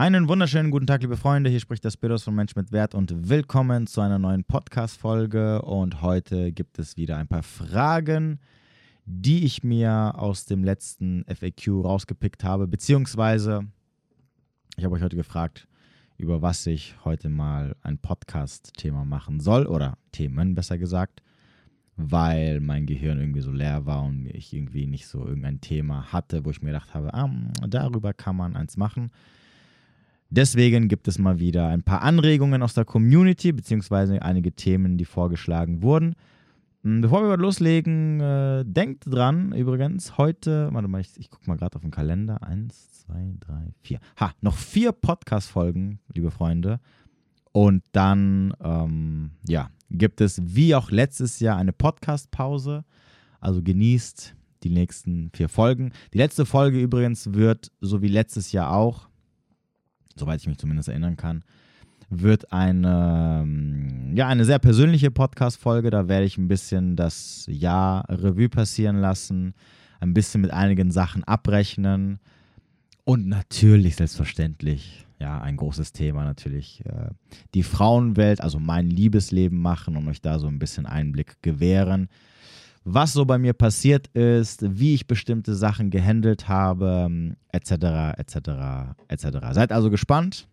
Einen wunderschönen guten Tag, liebe Freunde. Hier spricht das Spiros von Mensch mit Wert und willkommen zu einer neuen Podcast-Folge. Und heute gibt es wieder ein paar Fragen, die ich mir aus dem letzten FAQ rausgepickt habe. Beziehungsweise, ich habe euch heute gefragt, über was ich heute mal ein Podcast-Thema machen soll oder Themen besser gesagt, weil mein Gehirn irgendwie so leer war und ich irgendwie nicht so irgendein Thema hatte, wo ich mir gedacht habe, ah, darüber kann man eins machen. Deswegen gibt es mal wieder ein paar Anregungen aus der Community, beziehungsweise einige Themen, die vorgeschlagen wurden. Hm, bevor wir loslegen, äh, denkt dran, übrigens, heute, warte mal, ich, ich gucke mal gerade auf den Kalender. Eins, zwei, drei, vier. Ha, noch vier Podcast-Folgen, liebe Freunde. Und dann, ähm, ja, gibt es wie auch letztes Jahr eine Podcast-Pause. Also genießt die nächsten vier Folgen. Die letzte Folge übrigens wird, so wie letztes Jahr auch, soweit ich mich zumindest erinnern kann, wird eine, ähm, ja, eine sehr persönliche Podcast-Folge. Da werde ich ein bisschen das Jahr Revue passieren lassen, ein bisschen mit einigen Sachen abrechnen und natürlich, selbstverständlich, ja, ein großes Thema natürlich, äh, die Frauenwelt, also mein Liebesleben machen und euch da so ein bisschen Einblick gewähren was so bei mir passiert ist, wie ich bestimmte Sachen gehandelt habe, etc., etc., etc. Seid also gespannt,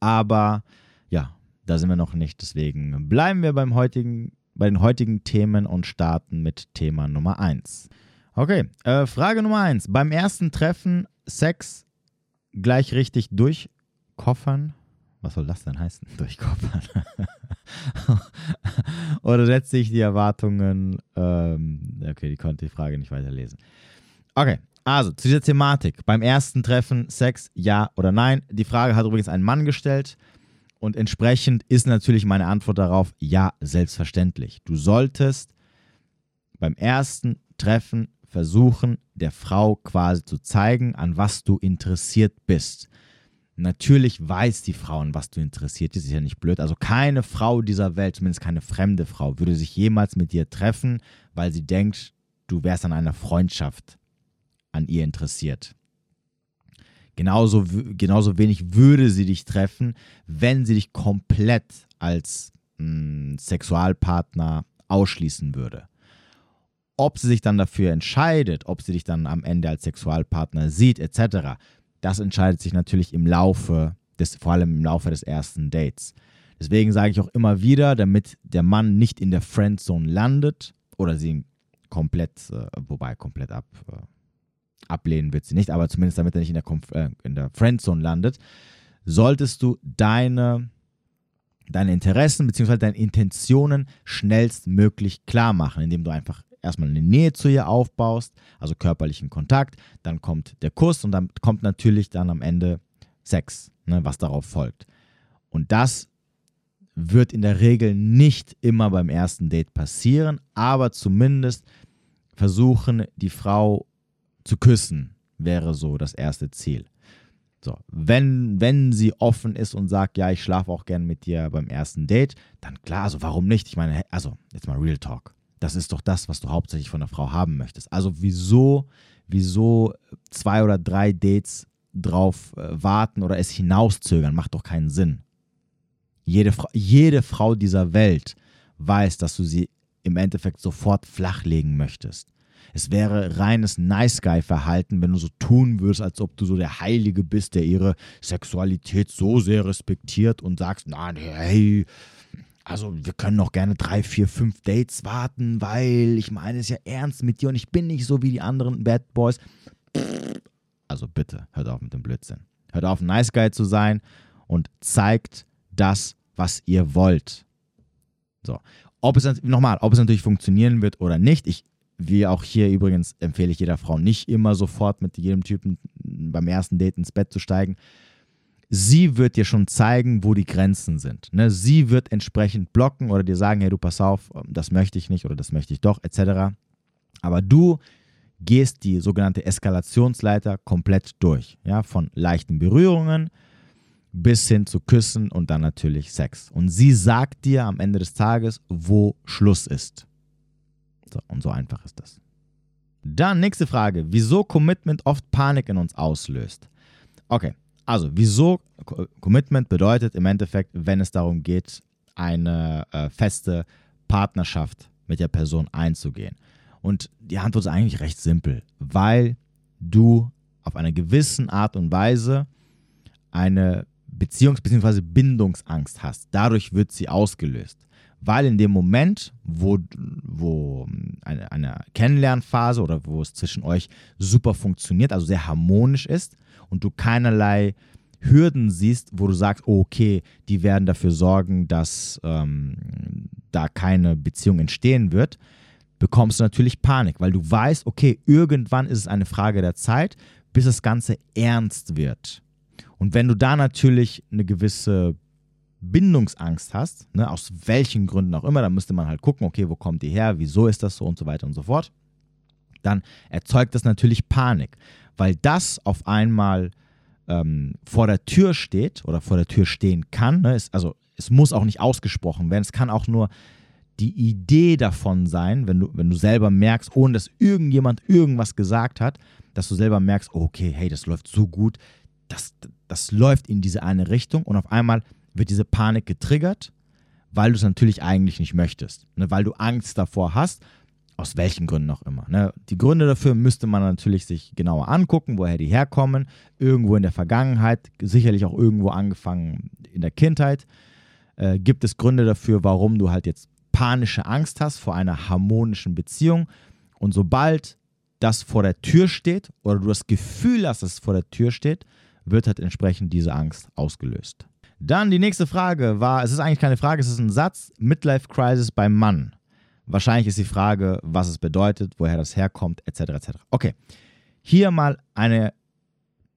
aber ja, da sind wir noch nicht. Deswegen bleiben wir beim heutigen, bei den heutigen Themen und starten mit Thema Nummer 1. Okay, äh, Frage Nummer 1. Beim ersten Treffen Sex gleich richtig durchkoffern? Was soll das denn heißen? Durchkoffern. Oder setze ich die Erwartungen? Ähm, okay, die konnte die Frage nicht weiterlesen. Okay, also zu dieser Thematik. Beim ersten Treffen Sex, ja oder nein? Die Frage hat übrigens ein Mann gestellt. Und entsprechend ist natürlich meine Antwort darauf, ja, selbstverständlich. Du solltest beim ersten Treffen versuchen, der Frau quasi zu zeigen, an was du interessiert bist. Natürlich weiß die Frau, an was du interessiert bist, ist ja nicht blöd. Also keine Frau dieser Welt, zumindest keine fremde Frau, würde sich jemals mit dir treffen, weil sie denkt, du wärst an einer Freundschaft an ihr interessiert. Genauso, genauso wenig würde sie dich treffen, wenn sie dich komplett als mh, hm, Sexualpartner ausschließen würde. Ob sie sich dann dafür entscheidet, ob sie dich dann am Ende als Sexualpartner sieht, etc., das entscheidet sich natürlich im Laufe des, vor allem im Laufe des ersten Dates. Deswegen sage ich auch immer wieder, damit der Mann nicht in der Friendzone landet oder sie komplett, äh, wobei komplett ab, äh, ablehnen wird sie nicht, aber zumindest damit er nicht in der, Konf äh, in der Friendzone landet, solltest du deine, deine Interessen bzw. deine Intentionen schnellstmöglich klar machen, indem du einfach erstmal eine Nähe zu ihr aufbaust, also körperlichen Kontakt, dann kommt der Kuss und dann kommt natürlich dann am Ende Sex, ne, was darauf folgt. Und das wird in der Regel nicht immer beim ersten Date passieren, aber zumindest versuchen, die Frau zu küssen, wäre so das erste Ziel. So, wenn, wenn sie offen ist und sagt, ja, ich schlafe auch gern mit dir beim ersten Date, dann klar, also warum nicht? Ich meine, also, jetzt mal Real Talk. Das ist doch das, was du hauptsächlich von der Frau haben möchtest. Also wieso, wieso zwei oder drei Dates drauf äh, warten oder es hinauszögern, macht doch keinen Sinn. Jede, Fra jede Frau dieser Welt weiß, dass du sie im Endeffekt sofort flachlegen möchtest. Es wäre reines Nice Guy-Verhalten, wenn du so tun würdest, als ob du so der Heilige bist, der ihre Sexualität so sehr respektiert und sagst, nein, hey, also wir können noch gerne drei, vier, fünf Dates warten, weil ich meine es ja ernst mit dir und ich bin nicht so wie die anderen Bad Boys. Also bitte, hört auf mit dem Blödsinn. Hört auf, nice guy zu sein und zeigt das, was ihr wollt. So. Ob es nochmal, ob es natürlich funktionieren wird oder nicht, ich wie auch hier übrigens empfehle ich jeder Frau nicht immer sofort mit jedem Typen beim ersten Date ins Bett zu steigen sie wird dir schon zeigen, wo die Grenzen sind. Ne? Sie wird entsprechend blocken oder dir sagen, hey, du pass auf, das möchte ich nicht oder das möchte ich doch, etc. Aber du gehst die sogenannte Eskalationsleiter komplett durch. Ja? Von leichten Berührungen bis hin zu Küssen und dann natürlich Sex. Und sie sagt dir am Ende des Tages, wo Schluss ist. So, und so einfach ist das. Dann nächste Frage. Wieso Commitment oft Panik in uns auslöst? Okay, Also, wieso Commitment bedeutet im Endeffekt, wenn es darum geht, eine äh, feste Partnerschaft mit der Person einzugehen. Und die Antwort ist eigentlich recht simpel, weil du auf eine gewisse Art und Weise eine Beziehungs- bzw. Bindungsangst hast. Dadurch wird sie ausgelöst. Weil in dem Moment, wo, wo eine, eine Kennenlernphase oder wo es zwischen euch super funktioniert, also sehr harmonisch ist und du keinerlei Hürden siehst, wo du sagst, oh, okay, die werden dafür sorgen, dass ähm, da keine Beziehung entstehen wird, bekommst du natürlich Panik, weil du weißt, okay, irgendwann ist es eine Frage der Zeit, bis das Ganze ernst wird. Und wenn du da natürlich eine gewisse Bindungsangst hast, ne, aus welchen Gründen auch immer, dann müsste man halt gucken, okay, wo kommt die her, wieso ist das so und so weiter und so fort, dann erzeugt das natürlich Panik, weil das auf einmal ähm, vor der Tür steht oder vor der Tür stehen kann. Ne, ist, also es muss auch nicht ausgesprochen werden, es kann auch nur die Idee davon sein, wenn du, wenn du selber merkst, ohne dass irgendjemand irgendwas gesagt hat, dass du selber merkst, okay, hey, das läuft so gut, das, das läuft in diese eine Richtung und auf einmal wird diese Panik getriggert, weil du es natürlich eigentlich nicht möchtest, ne, weil du Angst davor hast, aus welchen Gründen auch immer. Ne? Die Gründe dafür müsste man natürlich sich genauer angucken, woher die herkommen. Irgendwo in der Vergangenheit, sicherlich auch irgendwo angefangen in der Kindheit. Äh, gibt es Gründe dafür, warum du halt jetzt panische Angst hast vor einer harmonischen Beziehung. Und sobald das vor der Tür steht oder du das Gefühl hast, dass es vor der Tür steht, wird halt entsprechend diese Angst ausgelöst. Dann die nächste Frage war, es ist eigentlich keine Frage, es ist ein Satz, Midlife Crisis beim Mann. Wahrscheinlich ist die Frage, was es bedeutet, woher das herkommt, etc. etc. Okay, hier mal eine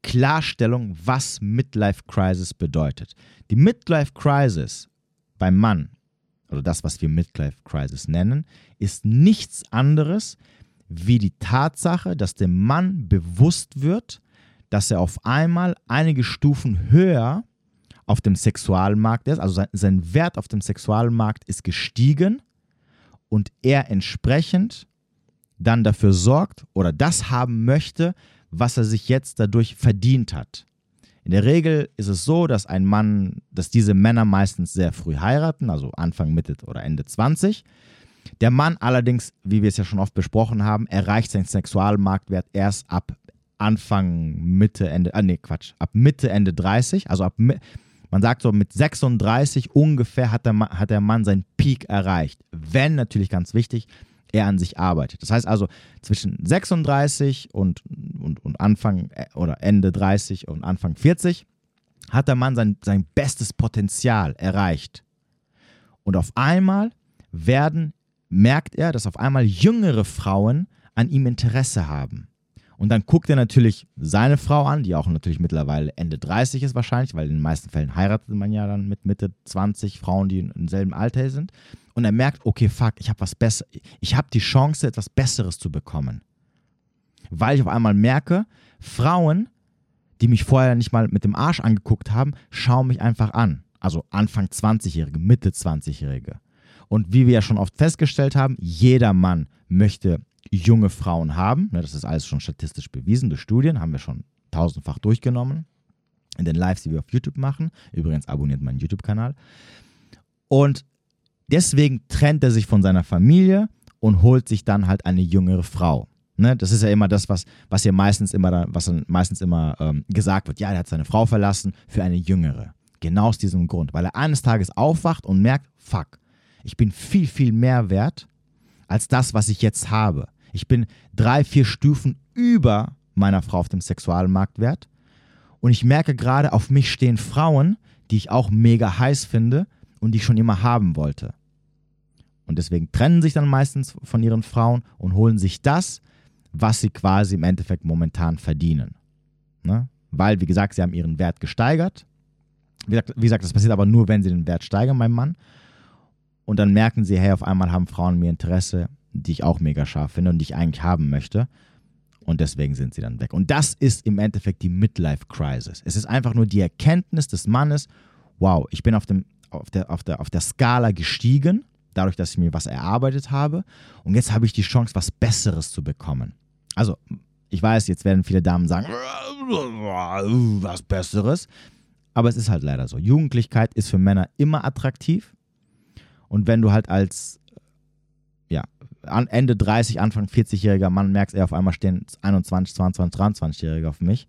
Klarstellung, was Midlife Crisis bedeutet. Die Midlife Crisis beim Mann, oder das, was wir Midlife Crisis nennen, ist nichts anderes wie die Tatsache, dass dem Mann bewusst wird, dass er auf einmal einige Stufen höher auf dem Sexualmarkt ist, also sein, sein Wert auf dem Sexualmarkt ist gestiegen und er entsprechend dann dafür sorgt oder das haben möchte, was er sich jetzt dadurch verdient hat. In der Regel ist es so, dass ein Mann, dass diese Männer meistens sehr früh heiraten, also Anfang, Mitte oder Ende 20. Der Mann allerdings, wie wir es ja schon oft besprochen haben, erreicht seinen Sexualmarktwert erst ab Anfang, Mitte, Ende, ah nee, Quatsch, ab Mitte, Ende 30, also ab, man sagt so mit 36 ungefähr hat der, hat der Mann seinen Peak erreicht. Wenn, natürlich ganz wichtig, er an sich arbeitet. Das heißt also, zwischen 36 und, und, und Anfang äh, oder Ende 30 und Anfang 40 hat der Mann sein, sein bestes Potenzial erreicht. Und auf einmal werden, merkt er, dass auf einmal jüngere Frauen an ihm Interesse haben. Und dann guckt er natürlich seine Frau an, die auch natürlich mittlerweile Ende 30 ist wahrscheinlich, weil in den meisten Fällen heiratet man ja dann mit Mitte 20 Frauen, die im selben Alter sind. Und er merkt, okay, fuck, ich habe was besser, ich habe die Chance, etwas Besseres zu bekommen. Weil ich auf einmal merke, Frauen, die mich vorher nicht mal mit dem Arsch angeguckt haben, schauen mich einfach an. Also Anfang 20-Jährige, Mitte 20-Jährige. Und wie wir ja schon oft festgestellt haben, jeder Mann möchte junge Frauen haben. Das ist alles schon statistisch bewiesen durch Studien, haben wir schon tausendfach durchgenommen in den Lives, die wir auf YouTube machen. Übrigens abonniert meinen YouTube-Kanal. Und deswegen trennt er sich von seiner Familie und holt sich dann halt eine jüngere Frau. Ne, das ist ja immer das, was, was hier meistens immer, was meistens immer ähm, gesagt wird. Ja, er hat seine Frau verlassen für eine jüngere. Genau aus diesem Grund, weil er eines Tages aufwacht und merkt, fuck, ich bin viel, viel mehr wert als das, was ich jetzt habe. Ich bin drei, vier Stufen über meiner Frau auf dem Sexualmarktwert. Und ich merke gerade, auf mich stehen Frauen, die ich auch mega heiß finde und die ich schon immer haben wollte. Und deswegen trennen sich dann meistens von ihren Frauen und holen sich das, was sie quasi im Endeffekt momentan verdienen. Ne? Weil, wie gesagt, sie haben ihren Wert gesteigert. Wie gesagt, wie gesagt, das passiert aber nur, wenn sie den Wert steigern beim Mann. Und dann merken sie, hey, auf einmal haben Frauen mir Interesse die ich auch mega scharf finde und die ich eigentlich haben möchte. Und deswegen sind sie dann weg. Und das ist im Endeffekt die Midlife Crisis. Es ist einfach nur die Erkenntnis des Mannes, wow, ich bin auf, dem, auf, der, auf, der, auf der Skala gestiegen, dadurch, dass ich mir was erarbeitet habe. Und jetzt habe ich die Chance, was Besseres zu bekommen. Also, ich weiß, jetzt werden viele Damen sagen, was Besseres. Aber es ist halt leider so. Jugendlichkeit ist für Männer immer attraktiv. Und wenn du halt als ja, Ende 30, Anfang 40-jähriger Mann merkst, ey, auf einmal stehen 21, 22, 23-Jährige auf mich,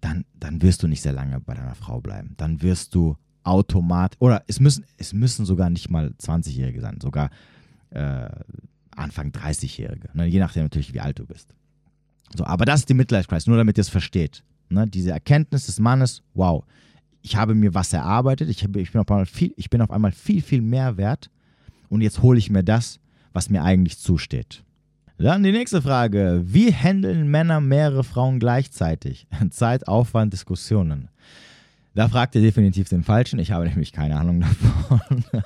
dann, dann wirst du nicht sehr lange bei deiner Frau bleiben. Dann wirst du automatisch, oder es müssen, es müssen sogar nicht mal 20-Jährige sein, sogar äh, Anfang 30-Jährige, ne? je nachdem natürlich, wie alt du bist. So, aber das ist die Midlife-Crisis, nur damit ihr es versteht. Ne? Diese Erkenntnis des Mannes, wow, ich habe mir was erarbeitet, ich, habe, ich, bin auf einmal viel, ich bin auf einmal viel, viel mehr wert und jetzt hole ich mir das, was mir eigentlich zusteht. Dann die nächste Frage. Wie handeln Männer mehrere Frauen gleichzeitig? Zeit, Aufwand, Diskussionen. Da fragt ihr definitiv den Falschen. Ich habe nämlich keine Ahnung davon.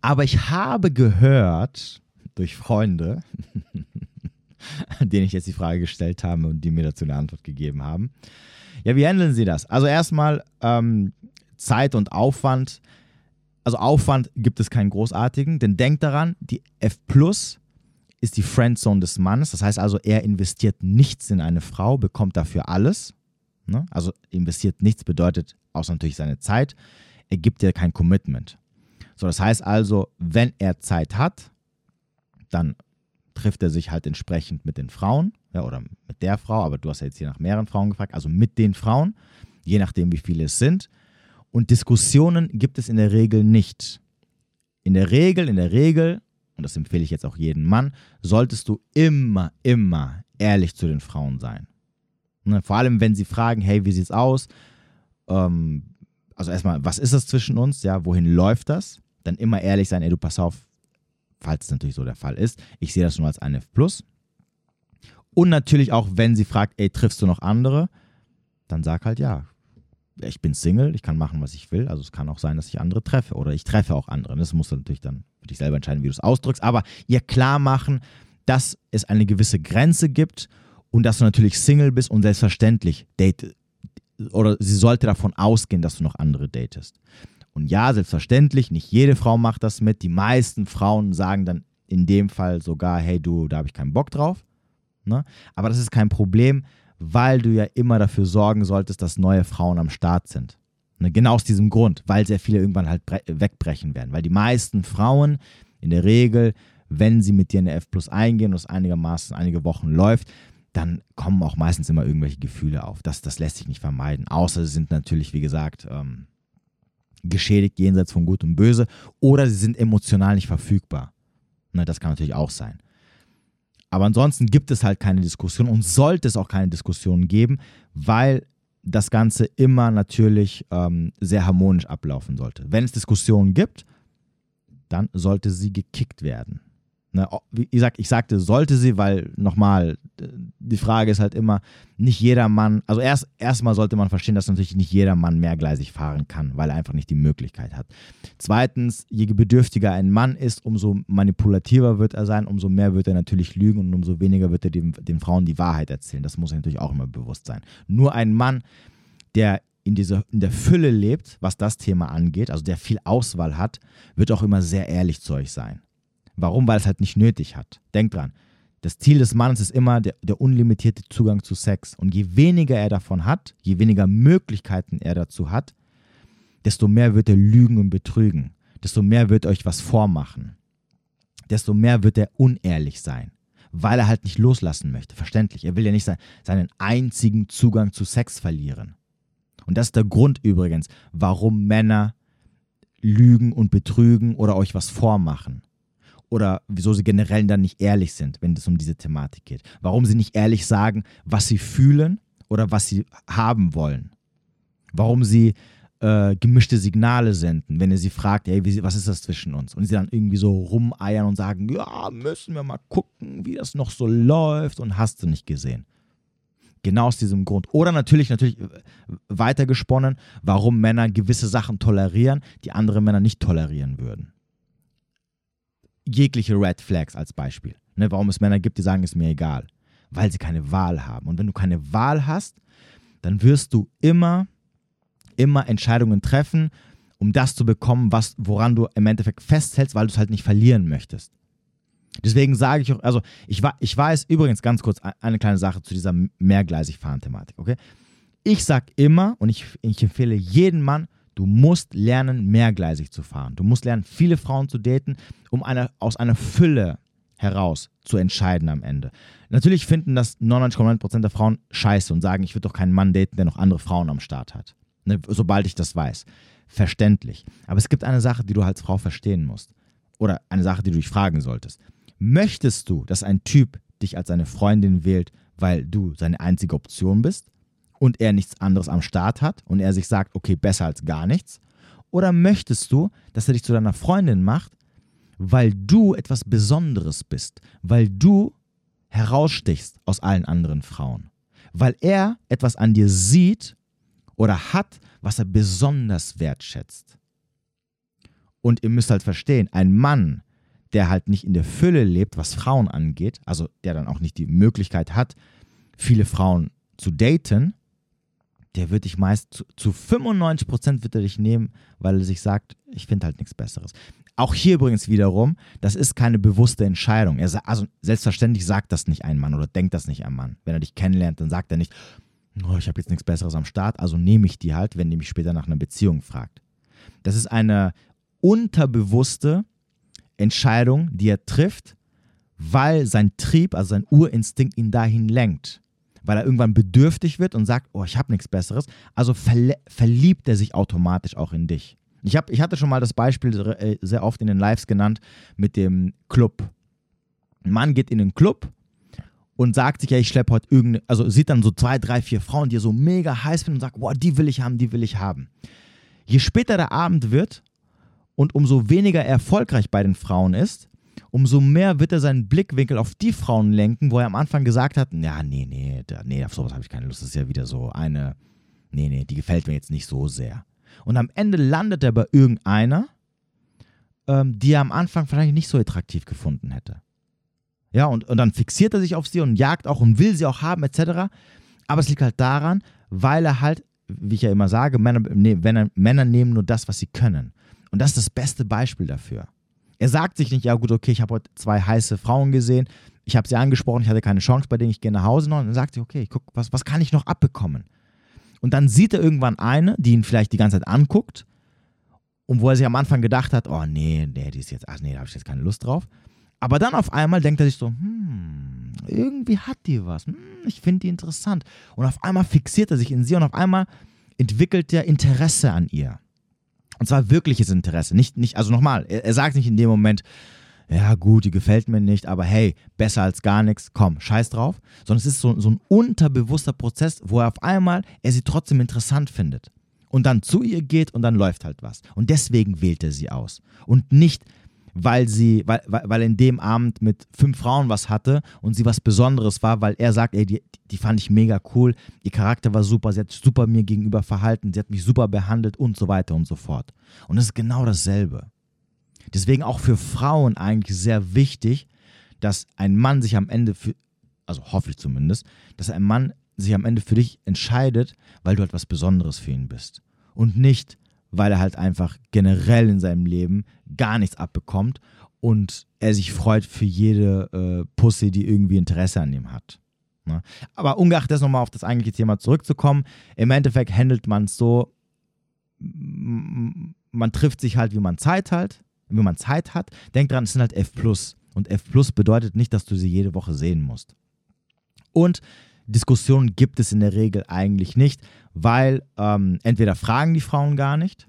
Aber ich habe gehört durch Freunde, denen ich jetzt die Frage gestellt habe und die mir dazu eine Antwort gegeben haben. Ja, wie handeln sie das? Also erstmal ähm, Zeit und Aufwand. Also Aufwand gibt es keinen großartigen, denn denkt daran, die F Plus ist die Friendzone des Mannes. Das heißt also, er investiert nichts in eine Frau, bekommt dafür alles. Ne? Also investiert nichts bedeutet außer natürlich seine Zeit. Er gibt dir kein Commitment. So, das heißt also, wenn er Zeit hat, dann trifft er sich halt entsprechend mit den Frauen ja, oder mit der Frau, aber du hast ja jetzt hier nach mehreren Frauen gefragt, also mit den Frauen, je nachdem, wie viele es sind. Und Diskussionen gibt es in der Regel nicht. In der Regel, in der Regel und das empfehle ich jetzt auch jedem Mann, solltest du immer, immer ehrlich zu den Frauen sein. Ne? Vor allem, wenn sie fragen, hey, wie sieht's aus? Ähm, also erstmal, was ist das zwischen uns? Ja, wohin läuft das? Dann immer ehrlich sein, ey, du pass auf, falls es natürlich so der Fall ist. Ich sehe das nur als ein F+. Und natürlich auch, wenn sie fragt, ey, triffst du noch andere? Dann sag halt ja, ich bin Single, ich kann machen, was ich will. Also es kann auch sein, dass ich andere treffe oder ich treffe auch andere. Das musst du natürlich dann für dich selber entscheiden, wie du es ausdrückst. Aber ihr klar machen, dass es eine gewisse Grenze gibt und dass du natürlich Single bist und selbstverständlich date oder sie sollte davon ausgehen, dass du noch andere datest. Und ja, selbstverständlich, nicht jede Frau macht das mit. Die meisten Frauen sagen dann in dem Fall sogar, hey du, da habe ich keinen Bock drauf. Ne? Aber das ist kein Problem, weil du ja immer dafür sorgen solltest, dass neue Frauen am Start sind. Ne, genau aus diesem Grund, weil sehr viele irgendwann halt wegbrechen werden. Weil die meisten Frauen in der Regel, wenn sie mit dir in der F Plus eingehen und es einigermaßen einige Wochen läuft, dann kommen auch meistens immer irgendwelche Gefühle auf. Das, das lässt sich nicht vermeiden. Außer sie sind natürlich, wie gesagt, ähm, geschädigt jenseits von Gut und Böse oder sie sind emotional nicht verfügbar. Ne, das kann natürlich auch sein. Aber ansonsten gibt es halt keine Diskussion und sollte es auch keine Diskussion geben, weil das Ganze immer natürlich ähm, sehr harmonisch ablaufen sollte. Wenn es Diskussionen gibt, dann sollte sie gekickt werden. Ne, wie gesagt, ich sagte, sollte sie, weil nochmal, die Frage ist halt immer, nicht jeder Mann, also erst erstmal sollte man verstehen, dass natürlich nicht jeder Mann mehrgleisig fahren kann, weil er einfach nicht die Möglichkeit hat. Zweitens, je bedürftiger ein Mann ist, umso manipulativer wird er sein, umso mehr wird er natürlich lügen und umso weniger wird er den, den Frauen die Wahrheit erzählen. Das muss natürlich auch immer bewusst sein. Nur ein Mann, der in, dieser, in der Fülle lebt, was das Thema angeht, also der viel Auswahl hat, wird auch immer sehr ehrlich zu euch sein. Warum? Weil es halt nicht nötig hat. Denkt dran. Das Ziel des Mannes ist immer der, der, unlimitierte Zugang zu Sex. Und je weniger er davon hat, je weniger Möglichkeiten er dazu hat, desto mehr wird er lügen und betrügen. Desto mehr wird er euch was vormachen. Desto mehr wird er unehrlich sein. Weil er halt nicht loslassen möchte. Verständlich. Er will ja nicht sein, seinen einzigen Zugang zu Sex verlieren. Und das ist der Grund übrigens, warum Männer lügen und betrügen oder euch was vormachen oder wieso sie generell dann nicht ehrlich sind, wenn es um diese Thematik geht. Warum sie nicht ehrlich sagen, was sie fühlen oder was sie haben wollen. Warum sie äh, gemischte Signale senden, wenn ihr sie fragt, ey, wie, was ist das zwischen uns? Und sie dann irgendwie so rumeiern und sagen, ja, müssen wir mal gucken, wie das noch so läuft und hast du nicht gesehen. Genau aus diesem Grund. Oder natürlich, natürlich äh, weitergesponnen, warum Männer gewisse Sachen tolerieren, die andere Männer nicht tolerieren würden jegliche Red Flags als Beispiel. Ne, warum es Männer gibt, die sagen, ist mir egal. Weil sie keine Wahl haben. Und wenn du keine Wahl hast, dann wirst du immer, immer Entscheidungen treffen, um das zu bekommen, was, woran du im Endeffekt festhältst, weil du es halt nicht verlieren möchtest. Deswegen sage ich auch, also ich, ich weiß übrigens ganz kurz eine kleine Sache zu dieser mehrgleisig fahren Thematik, okay? Ich sage immer und ich, ich empfehle jedem Mann, du musst lernen, mehrgleisig zu fahren. Du musst lernen, viele Frauen zu daten, um eine, aus einer Fülle heraus zu entscheiden am Ende. Natürlich finden das 99,9% der Frauen scheiße und sagen, ich würde doch keinen Mann daten, der noch andere Frauen am Start hat. Ne, sobald ich das weiß. Verständlich. Aber es gibt eine Sache, die du als Frau verstehen musst. Oder eine Sache, die du dich fragen solltest. Möchtest du, dass ein Typ dich als seine Freundin wählt, weil du seine einzige Option bist und er nichts anderes am Start hat und er sich sagt, okay, besser als gar nichts? Oder möchtest du, dass er dich zu deiner Freundin macht, weil du etwas Besonderes bist, weil du herausstichst aus allen anderen Frauen, weil er etwas an dir sieht oder hat, was er besonders wertschätzt. Und ihr müsst halt verstehen, ein Mann, der halt nicht in der Fülle lebt, was Frauen angeht, also der dann auch nicht die Möglichkeit hat, viele Frauen zu daten, der wird dich meist zu, zu 95 Prozent wird er dich nehmen, weil er sich sagt, ich finde halt nichts Besseres. Auch hier übrigens wiederum, das ist keine bewusste Entscheidung. Er, also selbstverständlich sagt das nicht ein Mann oder denkt das nicht ein Mann. Wenn er dich kennenlernt, dann sagt er nicht, oh, ich habe jetzt nichts Besseres am Start, also nehme ich die halt, wenn die mich später nach einer Beziehung fragt. Das ist eine unterbewusste Entscheidung, die er trifft, weil sein Trieb, also sein Urinstinkt ihn dahin lenkt. Weil er irgendwann bedürftig wird und sagt, oh, ich habe nichts Besseres. Also verliebt er sich automatisch auch in dich. Ich, hab, ich hatte schon mal das Beispiel äh, sehr oft in den Lives genannt mit dem Club. Ein Mann geht in den Club und sagt sich, ja, ich schleppe heute irgendeine, also sieht dann so zwei, drei, vier Frauen, die er so mega heiß finden und sagt, boah, die will ich haben, die will ich haben. Je später der Abend wird, und umso weniger erfolgreich bei den Frauen ist, umso mehr wird er seinen Blickwinkel auf die Frauen lenken, wo er am Anfang gesagt hat, ja, nee, nee, da, nee, auf sowas habe ich keine Lust. Das ist ja wieder so eine, nee, nee, die gefällt mir jetzt nicht so sehr. Und am Ende landet er bei irgendeiner, ähm, die er am Anfang vielleicht nicht so attraktiv gefunden hätte. Ja, und, und dann fixiert er sich auf sie und jagt auch und will sie auch haben, etc. Aber es liegt halt daran, weil er halt, wie ich ja immer sage, Männer, nee, Männer nehmen nur das, was sie können. Und das ist das beste Beispiel dafür. Er sagt sich nicht, ja gut, okay, ich habe heute zwei heiße Frauen gesehen, ich habe sie angesprochen, ich hatte keine Chance bei denen, ich gehe nach Hause noch. Und dann sagt sich, okay, ich guck, was, was kann ich noch abbekommen? Und dann sieht er irgendwann eine, die ihn vielleicht die ganze Zeit anguckt und wo er sich am Anfang gedacht hat, oh nee, nee, die ist jetzt, ach nee, da habe ich jetzt keine Lust drauf. Aber dann auf einmal denkt er sich so, hm, irgendwie hat die was, hm, ich finde die interessant. Und auf einmal fixiert er sich in sie und auf einmal entwickelt er Interesse an ihr. Und zwar wirkliches Interesse. Nicht, nicht, also nochmal, er, er sagt nicht in dem Moment, ja gut, die gefällt mir nicht, aber hey, besser als gar nichts, komm, scheiß drauf. Sondern es ist so, so ein unterbewusster Prozess, wo er auf einmal, er sie trotzdem interessant findet. Und dann zu ihr geht und dann läuft halt was. Und deswegen wählt er sie aus. Und nicht, weil sie, weil, weil er in dem Abend mit fünf Frauen was hatte und sie was Besonderes war, weil er sagt, ey, die, die fand ich mega cool, ihr Charakter war super, sie hat super mir gegenüber verhalten, sie hat mich super behandelt und so weiter und so fort. Und es ist genau dasselbe. Deswegen auch für Frauen eigentlich sehr wichtig, dass ein Mann sich am Ende für, also hoffe ich zumindest, dass ein Mann sich am Ende für dich entscheidet, weil du etwas Besonderes für ihn bist. Und nicht, weil er halt einfach generell in seinem Leben gar nichts abbekommt und er sich freut für jede äh, Pussy, die irgendwie Interesse an ihm hat. Ne? Aber ungeachtet das nochmal auf das eigentliche Thema zurückzukommen, im Endeffekt handelt man es so, man trifft sich halt, wie man Zeit hat, wie man Zeit hat. Denk dran, es sind halt F+. Und F+, bedeutet nicht, dass du sie jede Woche sehen musst. Und Diskussionen gibt es in der Regel eigentlich nicht, weil ähm, entweder fragen die Frauen gar nicht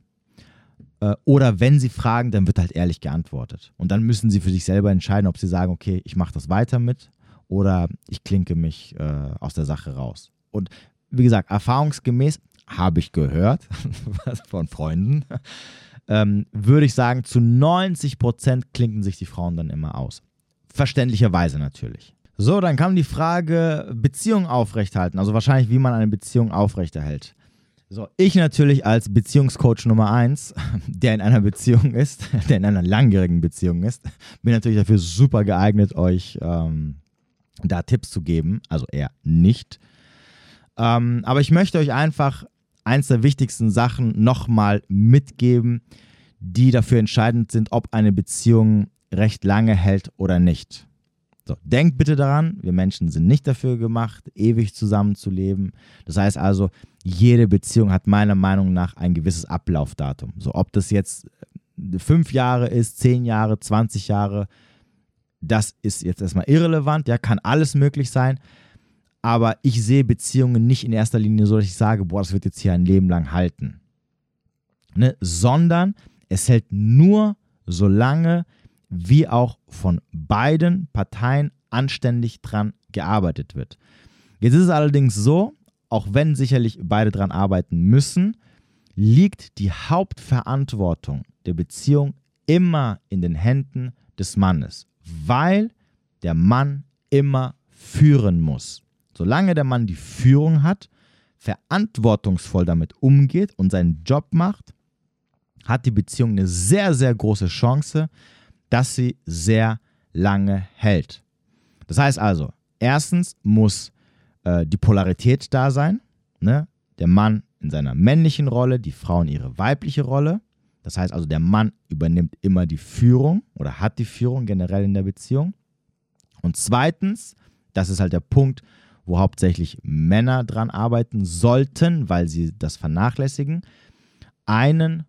äh, oder wenn sie fragen, dann wird halt ehrlich geantwortet. Und dann müssen sie für sich selber entscheiden, ob sie sagen, okay, ich mache das weiter mit oder ich klinke mich äh, aus der Sache raus. Und wie gesagt, erfahrungsgemäß habe ich gehört von Freunden, ähm, würde ich sagen, zu 90 Prozent klinken sich die Frauen dann immer aus. Verständlicherweise natürlich. So, dann kam die Frage, Beziehung aufrechthalten. Also wahrscheinlich, wie man eine Beziehung aufrechterhält. So, ich natürlich als Beziehungscoach Nummer 1, der in einer Beziehung ist, der in einer langjährigen Beziehung ist, bin natürlich dafür super geeignet, euch ähm, da Tipps zu geben. Also eher nicht. Ähm, aber ich möchte euch einfach eins der wichtigsten Sachen nochmal mitgeben, die dafür entscheidend sind, ob eine Beziehung recht lange hält oder nicht. So, denkt bitte daran, wir Menschen sind nicht dafür gemacht, ewig zusammenzuleben. Das heißt also, jede Beziehung hat meiner Meinung nach ein gewisses Ablaufdatum. So, ob das jetzt äh, fünf Jahre ist, zehn Jahre, 20 Jahre, das ist jetzt erstmal irrelevant. Ja, kann alles möglich sein. Aber ich sehe Beziehungen nicht in erster Linie so, dass ich sage, boah, das wird jetzt hier ein Leben lang halten. Ne? Sondern es hält nur so lange, wie auch von beiden Parteien anständig dran gearbeitet wird. Jetzt ist es allerdings so, auch wenn sicherlich beide dran arbeiten müssen, liegt die Hauptverantwortung der Beziehung immer in den Händen des Mannes, weil der Mann immer führen muss. Solange der Mann die Führung hat, verantwortungsvoll damit umgeht und seinen Job macht, hat die Beziehung eine sehr, sehr große Chance, dass sie sehr lange hält. Das heißt also, erstens muss äh, die Polarität da sein. Ne? Der Mann in seiner männlichen Rolle, die Frau in ihre weibliche Rolle. Das heißt also, der Mann übernimmt immer die Führung oder hat die Führung generell in der Beziehung. Und zweitens, das ist halt der Punkt, wo hauptsächlich Männer dran arbeiten sollten, weil sie das vernachlässigen, einen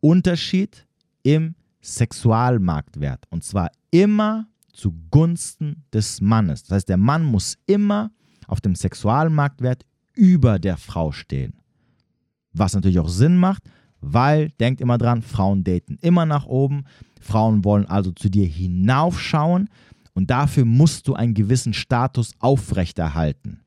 Unterschied im Sexualmarktwert. Und zwar immer zugunsten des Mannes. Das heißt, der Mann muss immer auf dem Sexualmarktwert über der Frau stehen. Was natürlich auch Sinn macht, weil, denkt immer dran, Frauen daten immer nach oben. Frauen wollen also zu dir hinaufschauen und dafür musst du einen gewissen Status aufrechterhalten.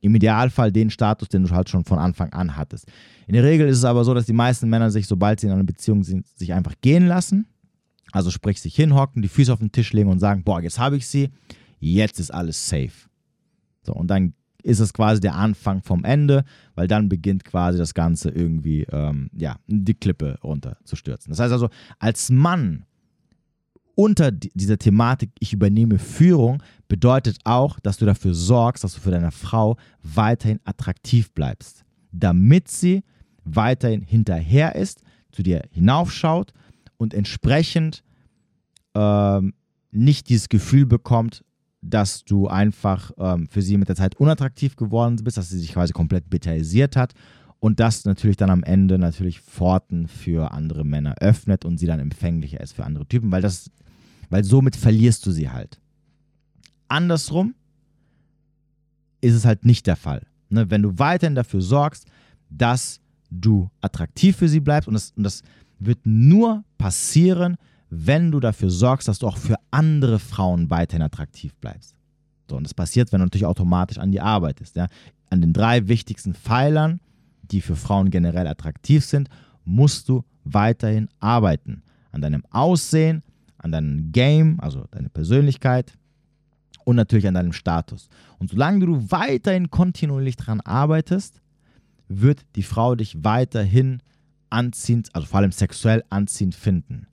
Im Idealfall den Status, den du halt schon von Anfang an hattest. In der Regel ist es aber so, dass die meisten Männer sich, sobald sie in einer Beziehung sind, sich einfach gehen lassen also sprich sich hinhocken, die Füße auf den Tisch legen und sagen, boah, jetzt habe ich sie, jetzt ist alles safe. So, und dann ist es quasi der Anfang vom Ende, weil dann beginnt quasi das Ganze irgendwie, ähm, ja, die Klippe runter zu stürzen. Das heißt also, als Mann unter dieser Thematik, ich übernehme Führung, bedeutet auch, dass du dafür sorgst, dass du für deine Frau weiterhin attraktiv bleibst, damit sie weiterhin hinterher ist, zu dir hinaufschaut und entsprechend ähm, nicht dieses Gefühl bekommt, dass du einfach ähm, für sie mit der Zeit unattraktiv geworden bist, dass sie sich quasi komplett betalisiert hat und das natürlich dann am Ende natürlich Pforten für andere Männer öffnet und sie dann empfänglicher ist für andere Typen, weil das, weil somit verlierst du sie halt. Andersrum ist es halt nicht der Fall. Ne? Wenn du weiterhin dafür sorgst, dass du attraktiv für sie bleibst und das, und das wird nur passieren, wenn du dafür sorgst, dass du auch für andere Frauen weiterhin attraktiv bleibst. So, und das passiert, wenn du natürlich automatisch an die arbeitest. Ja. An den drei wichtigsten Pfeilern, die für Frauen generell attraktiv sind, musst du weiterhin arbeiten. An deinem Aussehen, an deinem Game, also deine Persönlichkeit und natürlich an deinem Status. Und solange du weiterhin kontinuierlich daran arbeitest, wird die Frau dich weiterhin anziehend, also vor allem sexuell anziehend finden.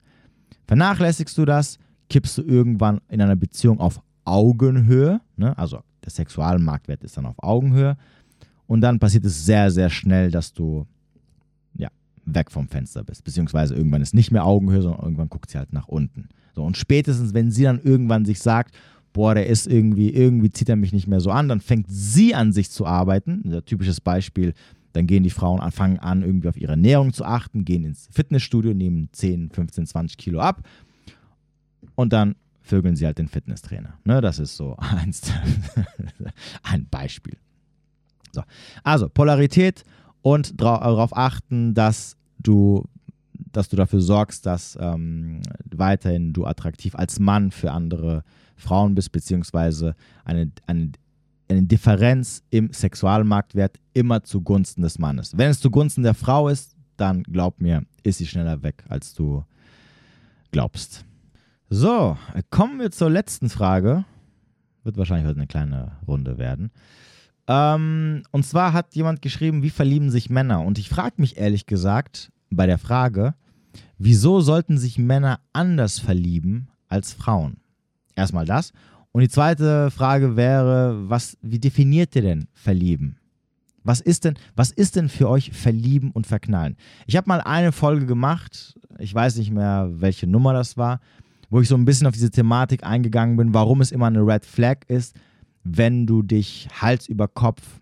Vernachlässigst du das, kippst du irgendwann in einer Beziehung auf Augenhöhe, ne? also der Sexualmarktwert ist dann auf Augenhöhe und dann passiert es sehr, sehr schnell, dass du ja, weg vom Fenster bist, beziehungsweise irgendwann ist nicht mehr Augenhöhe, sondern irgendwann guckt sie halt nach unten. So, und spätestens, wenn sie dann irgendwann sich sagt, boah, der ist irgendwie, irgendwie zieht er mich nicht mehr so an, dann fängt sie an, sich zu arbeiten. Ein typisches Beispiel, dann gehen die Frauen an, fangen an, irgendwie auf ihre Ernährung zu achten, gehen ins Fitnessstudio, nehmen 10, 15, 20 Kilo ab und dann vögeln sie halt den Fitnesstrainer. Ne, das ist so eins, ein Beispiel. So. Also Polarität und darauf achten, dass du, dass du dafür sorgst, dass ähm, weiterhin du attraktiv als Mann für andere Frauen bist, beziehungsweise eine, eine eine Differenz im Sexualmarktwert immer zugunsten des Mannes. Wenn es zugunsten der Frau ist, dann glaub mir, ist sie schneller weg, als du glaubst. So, kommen wir zur letzten Frage. Wird wahrscheinlich heute eine kleine Runde werden. Ähm, und zwar hat jemand geschrieben, wie verlieben sich Männer? Und ich frage mich ehrlich gesagt bei der Frage, wieso sollten sich Männer anders verlieben als Frauen? Erstmal das. Und die zweite Frage wäre, was, wie definiert ihr denn verlieben? Was ist denn, was ist denn für euch verlieben und verknallen? Ich habe mal eine Folge gemacht, ich weiß nicht mehr, welche Nummer das war, wo ich so ein bisschen auf diese Thematik eingegangen bin, warum es immer eine Red Flag ist, wenn du dich Hals über Kopf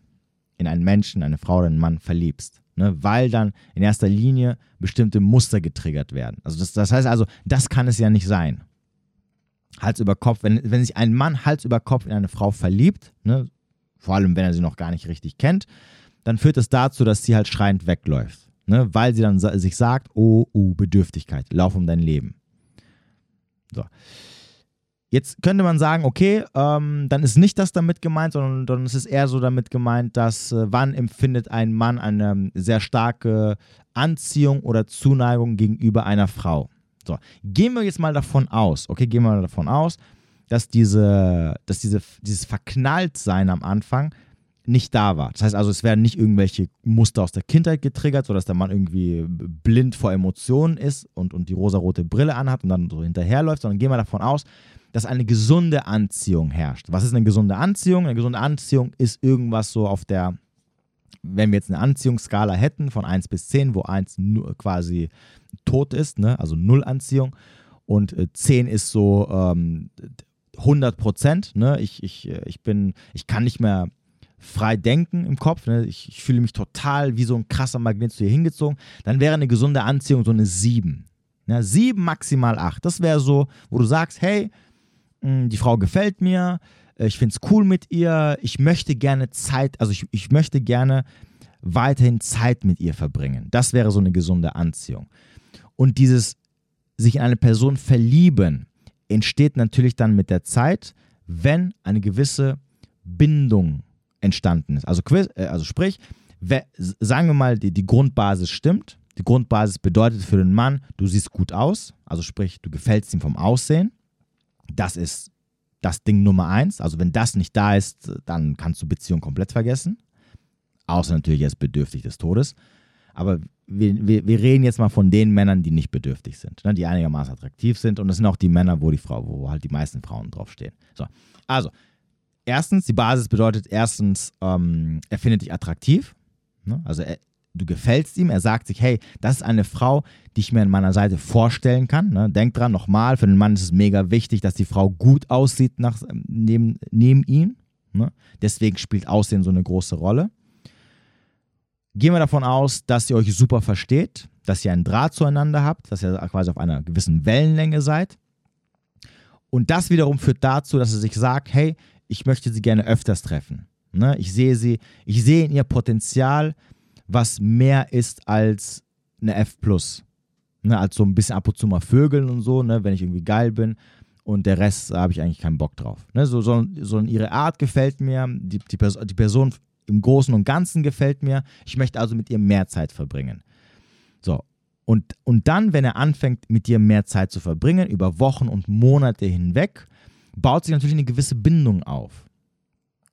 in einen Menschen, eine Frau oder einen Mann verliebst. Ne, weil dann in erster Linie bestimmte Muster getriggert werden. Also das, das heißt also, das kann es ja nicht sein. Hals über Kopf, wenn, wenn sich ein Mann Hals über Kopf in eine Frau verliebt, ne, vor allem wenn er sie noch gar nicht richtig kennt, dann führt es das dazu, dass sie halt schreiend wegläuft. Ne, weil sie dann sich sagt, oh, oh, Bedürftigkeit, lauf um dein Leben. So. Jetzt könnte man sagen, okay, ähm, dann ist nicht das damit gemeint, sondern, es ist eher so damit gemeint, dass äh, wann empfindet ein Mann eine ähm, sehr starke Anziehung oder Zuneigung gegenüber einer Frau. So, gehen wir jetzt mal davon aus, okay, gehen wir mal davon aus, dass, diese, dass diese, dieses Verknalltsein am Anfang nicht da war. Das heißt also, es werden nicht irgendwelche Muster aus der Kindheit getriggert, sodass der Mann irgendwie blind vor Emotionen ist und, und die rosarote Brille anhat und dann so hinterherläuft, sondern gehen wir davon aus, dass eine gesunde Anziehung herrscht. Was ist eine gesunde Anziehung? Eine gesunde Anziehung ist irgendwas so auf der, wenn wir jetzt eine Anziehungsskala hätten von 1 bis 10, wo 1 quasi tot ist, ne? also Null Anziehung, und 10 äh, ist so ähm, 100 Prozent. Ne? Ich, ich, äh, ich, bin, ich kann nicht mehr frei denken im Kopf. Ne? Ich, ich, fühle mich total wie so ein krasser Magnet zu ihr hingezogen. Dann wäre eine gesunde Anziehung so eine 7. Ja, 7, maximal 8. Das wäre so, wo du sagst, hey, hm, die Frau gefällt mir, ich finde es cool mit ihr, ich möchte gerne Zeit, also ich, ich möchte gerne weiterhin Zeit mit ihr verbringen. Das wäre so eine gesunde Anziehung. Und dieses sich in eine Person verlieben entsteht natürlich dann mit der Zeit, wenn eine gewisse Bindung entstanden ist. Also, äh, also sprich, sagen wir mal, die, die Grundbasis stimmt. Die Grundbasis bedeutet für den Mann, du siehst gut aus, also sprich, du gefällst ihm vom Aussehen. Das ist das Ding Nummer eins. Also wenn das nicht da ist, dann kannst du Beziehung komplett vergessen. Außer natürlich jetzt bedürftig des Todes. Aber wir, wir, wir reden jetzt mal von den Männern, die nicht bedürftig sind, ne, die einigermaßen attraktiv sind. Und das sind auch die Männer, wo die Frau, wo halt die meisten Frauen draufstehen. So, also erstens, die Basis bedeutet erstens, ähm, er findet dich attraktiv. Ne? Also er, du gefällst ihm, er sagt sich, hey, das ist eine Frau, die ich mir an meiner Seite vorstellen kann. Ne? Denk dran, nochmal, für den Mann ist es mega wichtig, dass die Frau gut aussieht nach, neben, neben ihm. Ne? Deswegen spielt Aussehen so eine große Rolle. Gehen wir davon aus, dass ihr euch super versteht, dass ihr einen Draht zueinander habt, dass ihr quasi auf einer gewissen Wellenlänge seid. Und das wiederum führt dazu, dass er sich sagt, hey, ich möchte sie gerne öfters treffen. Ne? Ich sehe sie, ich sehe in ihr Potenzial, was mehr ist als eine F. Ne, als so ein bisschen ab und zu mal Vögeln und so, ne, wenn ich irgendwie geil bin. Und der Rest habe ich eigentlich keinen Bock drauf. Ne, so, sondern, sondern ihre Art gefällt mir, die, die, Pers die Person im Großen und Ganzen gefällt mir. Ich möchte also mit ihr mehr Zeit verbringen. So. Und, und dann, wenn er anfängt, mit dir mehr Zeit zu verbringen, über Wochen und Monate hinweg, baut sich natürlich eine gewisse Bindung auf.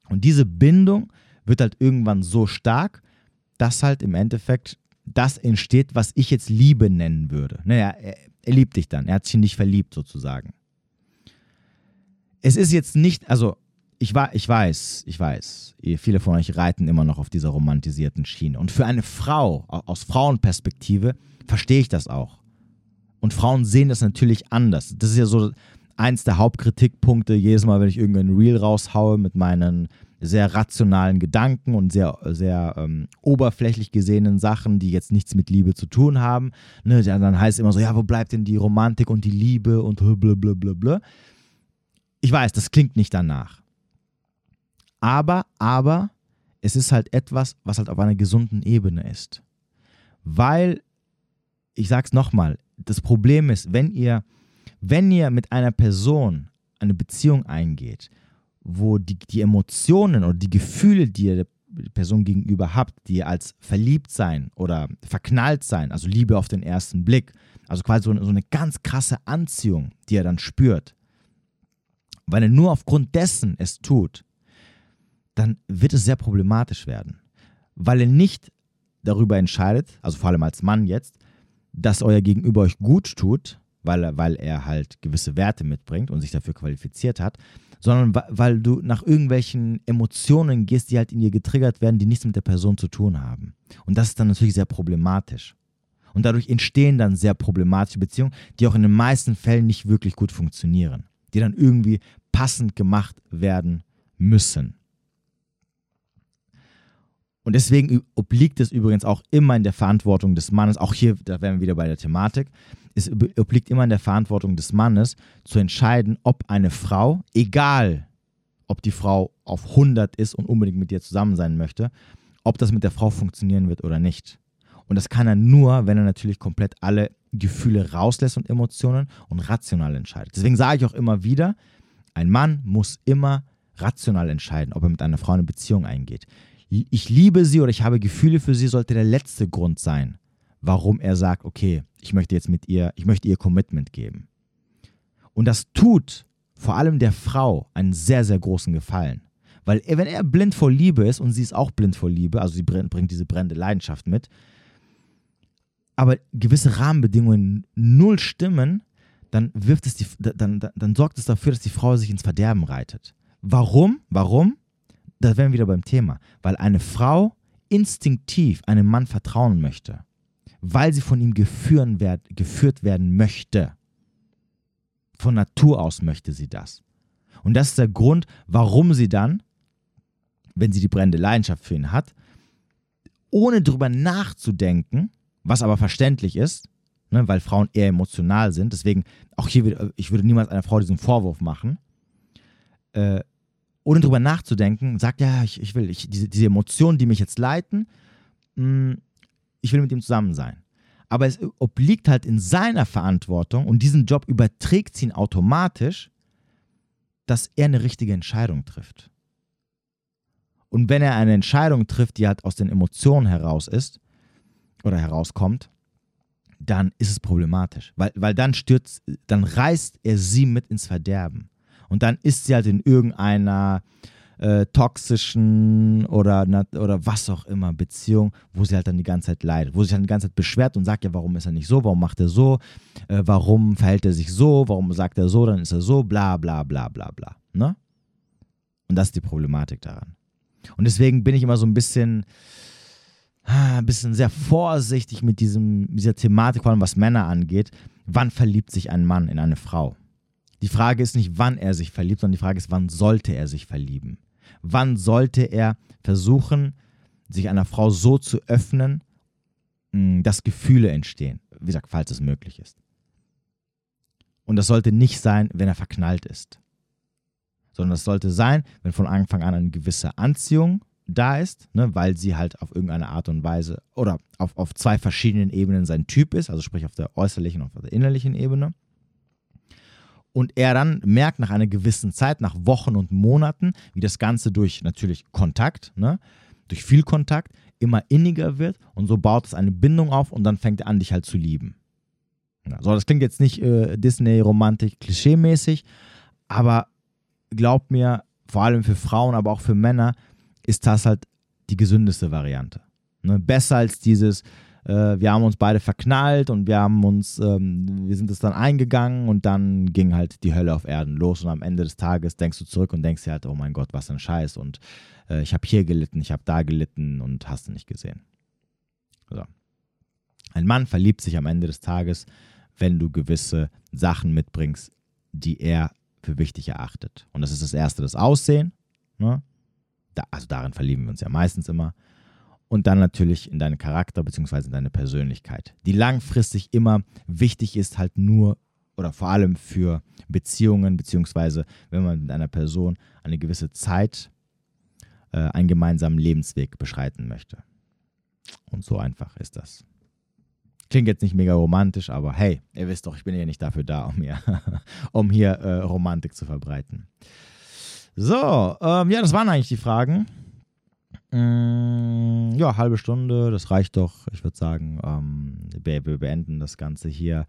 Und diese Bindung wird halt irgendwann so stark, dass halt im Endeffekt das entsteht, was ich jetzt Liebe nennen würde. Naja, er, er liebt dich dann. Er hat sich nicht verliebt sozusagen. Es ist jetzt nicht, also ich, ich weiß, ich weiß, viele von euch reiten immer noch auf dieser romantisierten Schiene. Und für eine Frau, aus Frauenperspektive, verstehe ich das auch. Und Frauen sehen das natürlich anders. Das ist ja so eins der Hauptkritikpunkte jedes Mal, wenn ich irgendein Reel raushaue mit meinen sehr rationalen Gedanken und sehr, sehr ähm, oberflächlich gesehenen Sachen, die jetzt nichts mit Liebe zu tun haben. Ne, dann heißt es immer so, ja, wo bleibt denn die Romantik und die Liebe und blablabla. Ich weiß, das klingt nicht danach. Aber, aber, es ist halt etwas, was halt auf einer gesunden Ebene ist. Weil, ich sag's nochmal, das Problem ist, wenn ihr, wenn ihr mit einer Person eine Beziehung eingeht, wo die, die Emotionen oder die Gefühle, die ihr der Person gegenüber habt, die ihr als verliebt sein oder verknallt sein, also Liebe auf den ersten Blick, also quasi so, so eine ganz krasse Anziehung, die ihr dann spürt, weil er nur aufgrund dessen es tut, dann wird es sehr problematisch werden, weil er nicht darüber entscheidet, also vor allem als Mann jetzt, dass euer Gegenüber euch gut tut, weil weil er halt gewisse Werte mitbringt und sich dafür qualifiziert hat, sondern weil du nach irgendwelchen Emotionen gehst, die halt in dir getriggert werden, die nichts mit der Person zu tun haben. Und das ist dann natürlich sehr problematisch. Und dadurch entstehen dann sehr problematische Beziehungen, die auch in den meisten Fällen nicht wirklich gut funktionieren, die dann irgendwie passend gemacht werden müssen. Und deswegen obliegt es übrigens auch immer in der Verantwortung des Mannes, auch hier, da wären wir wieder bei der Thematik, es obliegt immer in der Verantwortung des Mannes zu entscheiden, ob eine Frau, egal ob die Frau auf 100 ist und unbedingt mit dir zusammen sein möchte, ob das mit der Frau funktionieren wird oder nicht. Und das kann er nur, wenn er natürlich komplett alle Gefühle rauslässt und Emotionen und rational entscheidet. Deswegen sage ich auch immer wieder, ein Mann muss immer rational entscheiden, ob er mit einer Frau eine Beziehung eingeht. Ich liebe sie oder ich habe Gefühle für sie, sollte der letzte Grund sein, warum er sagt, okay, ich möchte jetzt mit ihr, ich möchte ihr Commitment geben. Und das tut vor allem der Frau einen sehr, sehr großen Gefallen. Weil wenn er blind vor Liebe ist und sie ist auch blind vor Liebe, also sie bringt diese brennende Leidenschaft mit, aber gewisse Rahmenbedingungen null stimmen, dann wirft es die, dann, dann, dann sorgt es dafür, dass die Frau sich ins Verderben reitet. Warum? Warum? Da wären wir wieder beim Thema. Weil eine Frau instinktiv einem Mann vertrauen möchte, weil sie von ihm geführt werden möchte. Von Natur aus möchte sie das. Und das ist der Grund, warum sie dann, wenn sie die brennende Leidenschaft für ihn hat, ohne drüber nachzudenken, was aber verständlich ist, ne, weil Frauen eher emotional sind. Deswegen, auch hier, ich würde niemals einer Frau diesen Vorwurf machen. Äh, ohne drüber nachzudenken, sagt, ja, ich, ich will, ich, diese, diese Emotionen, die mich jetzt leiten, mh, hm, ich will mit ihm zusammen sein. Aber es obliegt halt in seiner Verantwortung und diesen Job überträgt sie ihn automatisch, dass er eine richtige Entscheidung trifft. Und wenn er eine Entscheidung trifft, die halt aus den Emotionen heraus ist, oder herauskommt, dann ist es problematisch. Weil, weil dann stürzt, dann reißt er sie mit ins Verderben. Und dann ist sie halt in irgendeiner äh, toxischen oder, oder was auch immer Beziehung, wo sie halt dann die ganze Zeit leidet, wo sie sich dann die ganze Zeit beschwert und sagt, ja, warum ist er nicht so, warum macht er so, äh, warum verhält er sich so, warum sagt er so, dann ist er so, bla bla bla bla bla. Ne? Und das ist die Problematik daran. Und deswegen bin ich immer so ein bisschen, Ah, ein bisschen sehr vorsichtig mit diesem, dieser Thematik, vor allem was Männer angeht. Wann verliebt sich ein Mann in eine Frau? Die Frage ist nicht, wann er sich verliebt, sondern die Frage ist, wann sollte er sich verlieben? Wann sollte er versuchen, sich einer Frau so zu öffnen, hm, dass Gefühle entstehen? Wie gesagt, falls es möglich ist. Und das sollte nicht sein, wenn er verknallt ist, sondern das sollte sein, wenn von Anfang an eine gewisse Anziehung da ist, ne, weil sie halt auf irgendeine Art und Weise oder auf, auf zwei verschiedenen Ebenen sein Typ ist, also sprich auf der äußerlichen und auf der innerlichen Ebene. Und er dann merkt nach einer gewissen Zeit, nach Wochen und Monaten, wie das Ganze durch natürlich Kontakt, ne, durch viel Kontakt immer inniger wird und so baut es eine Bindung auf und dann fängt er an, dich halt zu lieben. Ja, so, das klingt jetzt nicht äh, Disney-Romantik, klischee-mäßig, aber glaubt mir, vor allem für Frauen, aber auch für Männer, ist das halt die gesündeste Variante. Ne? Besser als dieses, äh, wir haben uns beide verknallt und wir haben uns, ähm, wir sind es dann eingegangen und dann ging halt die Hölle auf Erden los und am Ende des Tages denkst du zurück und denkst dir halt, oh mein Gott, was ein Scheiß und äh, ich habe hier gelitten, ich habe da gelitten und hast du nicht gesehen. So. Ein Mann verliebt sich am Ende des Tages, wenn du gewisse Sachen mitbringst, die er für wichtig erachtet. Und das ist das erste, das Aussehen. Ne? da, also darin verlieben wir uns ja meistens immer. Und dann natürlich in deinen Charakter bzw. in deine Persönlichkeit, die langfristig immer wichtig ist, halt nur oder vor allem für Beziehungen, beziehungsweise wenn man mit einer Person eine gewisse Zeit äh, einen gemeinsamen Lebensweg beschreiten möchte. Und so einfach ist das. Klingt jetzt nicht mega romantisch, aber hey, ihr wisst doch, ich bin ja nicht dafür da, um hier, um hier äh, Romantik zu verbreiten. So, ähm, ja, das waren eigentlich die Fragen. Mm, ja, halbe Stunde, das reicht doch. Ich würde sagen, ähm, wir, beenden das Ganze hier.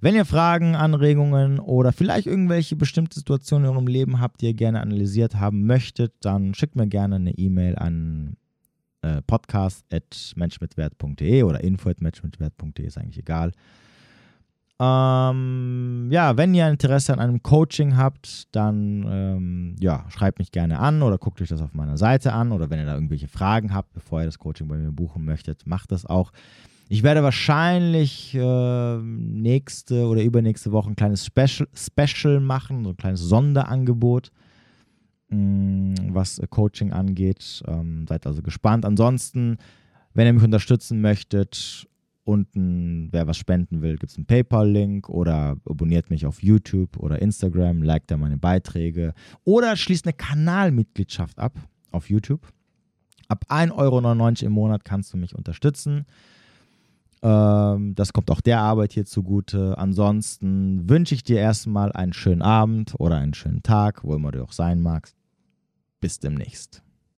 Wenn ihr Fragen, Anregungen oder vielleicht irgendwelche bestimmte Situationen in eurem Leben habt, die ihr gerne analysiert haben möchtet, dann schickt mir gerne eine E-Mail an äh, podcast.menschmitwert.de oder info.menschmitwert.de, ist eigentlich egal. Ähm, ja, wenn ihr Interesse an einem Coaching habt, dann ähm, ja, schreibt mich gerne an oder guckt euch das auf meiner Seite an oder wenn ihr da irgendwelche Fragen habt, bevor ihr das Coaching bei mir buchen möchtet, macht das auch. Ich werde wahrscheinlich äh, nächste oder übernächste Woche ein kleines Special, Special machen, so ein kleines Sonderangebot, mh, mm, was Coaching angeht. Ähm, seid also gespannt. Ansonsten, wenn ihr mich unterstützen möchtet, unten, wer was spenden will, gibt es einen PayPal-Link oder abonniert mich auf YouTube oder Instagram, liked da meine Beiträge oder schließt eine Kanalmitgliedschaft ab auf YouTube. Ab 1,99 Euro im Monat kannst du mich unterstützen. Ähm, das kommt auch der Arbeit hier zugute. Ansonsten wünsche ich dir erstmal einen schönen Abend oder einen schönen Tag, wo immer du auch sein magst. Bis demnächst.